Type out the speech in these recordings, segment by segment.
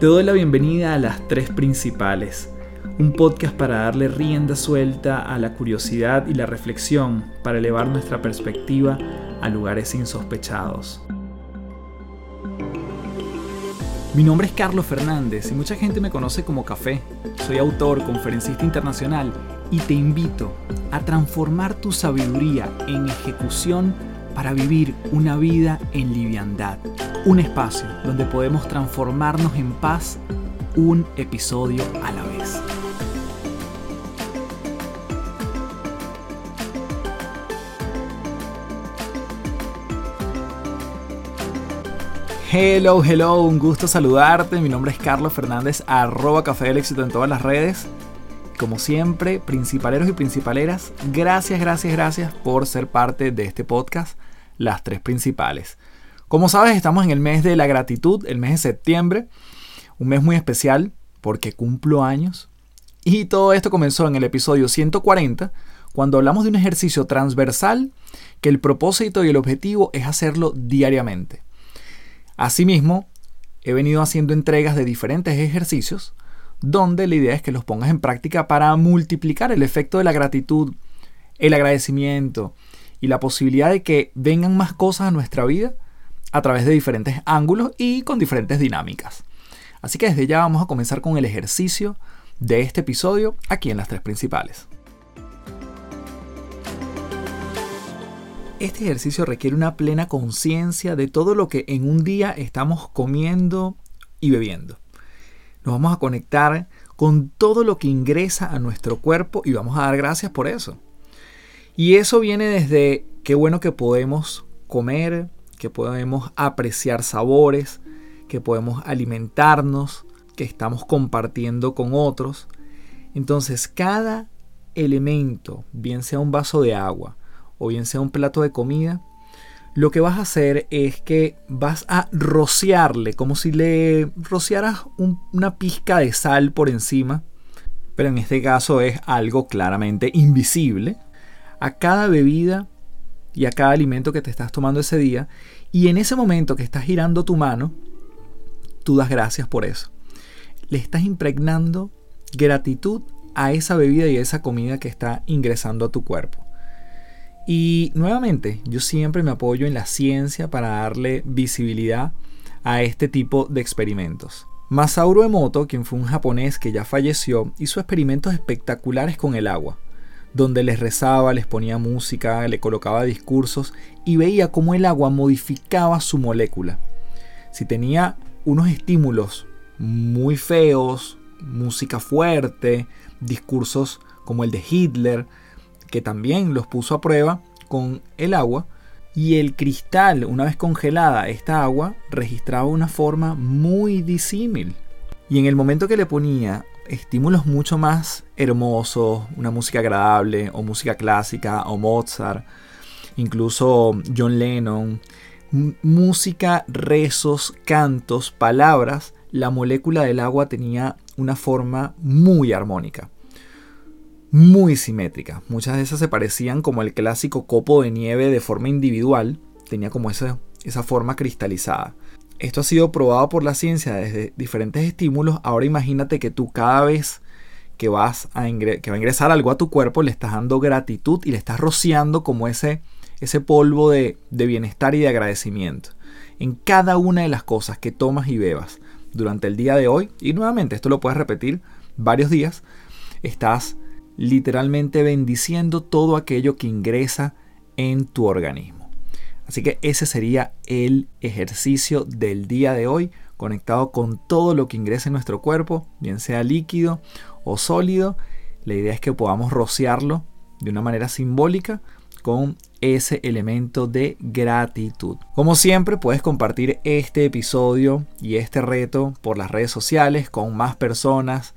Te doy la bienvenida a las tres principales, un podcast para darle rienda suelta a la curiosidad y la reflexión para elevar nuestra perspectiva a lugares insospechados. Mi nombre es Carlos Fernández y mucha gente me conoce como Café. Soy autor, conferencista internacional y te invito a transformar tu sabiduría en ejecución para vivir una vida en liviandad. Un espacio donde podemos transformarnos en paz un episodio a la vez. Hello, hello, un gusto saludarte. Mi nombre es Carlos Fernández, arroba Café del Éxito en todas las redes. Como siempre, principaleros y principaleras, gracias, gracias, gracias por ser parte de este podcast las tres principales. Como sabes, estamos en el mes de la gratitud, el mes de septiembre, un mes muy especial porque cumplo años. Y todo esto comenzó en el episodio 140, cuando hablamos de un ejercicio transversal que el propósito y el objetivo es hacerlo diariamente. Asimismo, he venido haciendo entregas de diferentes ejercicios donde la idea es que los pongas en práctica para multiplicar el efecto de la gratitud, el agradecimiento y la posibilidad de que vengan más cosas a nuestra vida a través de diferentes ángulos y con diferentes dinámicas. Así que desde ya vamos a comenzar con el ejercicio de este episodio aquí en las tres principales. Este ejercicio requiere una plena conciencia de todo lo que en un día estamos comiendo y bebiendo. Nos vamos a conectar con todo lo que ingresa a nuestro cuerpo y vamos a dar gracias por eso. Y eso viene desde qué bueno que podemos comer, que podemos apreciar sabores, que podemos alimentarnos, que estamos compartiendo con otros. Entonces cada elemento, bien sea un vaso de agua o bien sea un plato de comida, lo que vas a hacer es que vas a rociarle, como si le rociaras una pizca de sal por encima, pero en este caso es algo claramente invisible, a cada bebida y a cada alimento que te estás tomando ese día. Y en ese momento que estás girando tu mano, tú das gracias por eso. Le estás impregnando gratitud a esa bebida y a esa comida que está ingresando a tu cuerpo. Y nuevamente, yo siempre me apoyo en la ciencia para darle visibilidad a este tipo de experimentos. Masauro Emoto, quien fue un japonés que ya falleció, hizo experimentos espectaculares con el agua donde les rezaba, les ponía música, le colocaba discursos y veía cómo el agua modificaba su molécula. Si tenía unos estímulos muy feos, música fuerte, discursos como el de Hitler, que también los puso a prueba con el agua, y el cristal, una vez congelada esta agua, registraba una forma muy disímil. Y en el momento que le ponía estímulos mucho más hermosos, una música agradable, o música clásica, o Mozart, incluso John Lennon, música, rezos, cantos, palabras, la molécula del agua tenía una forma muy armónica, muy simétrica. Muchas de esas se parecían como el clásico copo de nieve de forma individual, tenía como esa, esa forma cristalizada. Esto ha sido probado por la ciencia desde diferentes estímulos. Ahora imagínate que tú cada vez que vas a va a ingresar algo a tu cuerpo le estás dando gratitud y le estás rociando como ese, ese polvo de, de bienestar y de agradecimiento en cada una de las cosas que tomas y bebas durante el día de hoy. Y nuevamente, esto lo puedes repetir varios días. Estás literalmente bendiciendo todo aquello que ingresa en tu organismo. Así que ese sería el ejercicio del día de hoy, conectado con todo lo que ingresa en nuestro cuerpo, bien sea líquido o sólido. La idea es que podamos rociarlo de una manera simbólica con ese elemento de gratitud. Como siempre, puedes compartir este episodio y este reto por las redes sociales con más personas.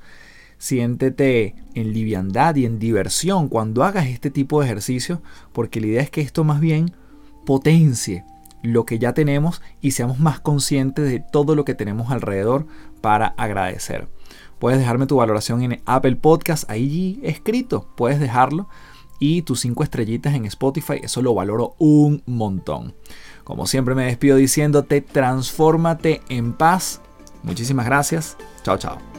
Siéntete en liviandad y en diversión cuando hagas este tipo de ejercicio, porque la idea es que esto más bien potencie lo que ya tenemos y seamos más conscientes de todo lo que tenemos alrededor para agradecer. Puedes dejarme tu valoración en Apple Podcast, ahí escrito, puedes dejarlo. Y tus cinco estrellitas en Spotify, eso lo valoro un montón. Como siempre me despido diciéndote, transfórmate en paz. Muchísimas gracias. Chao, chao.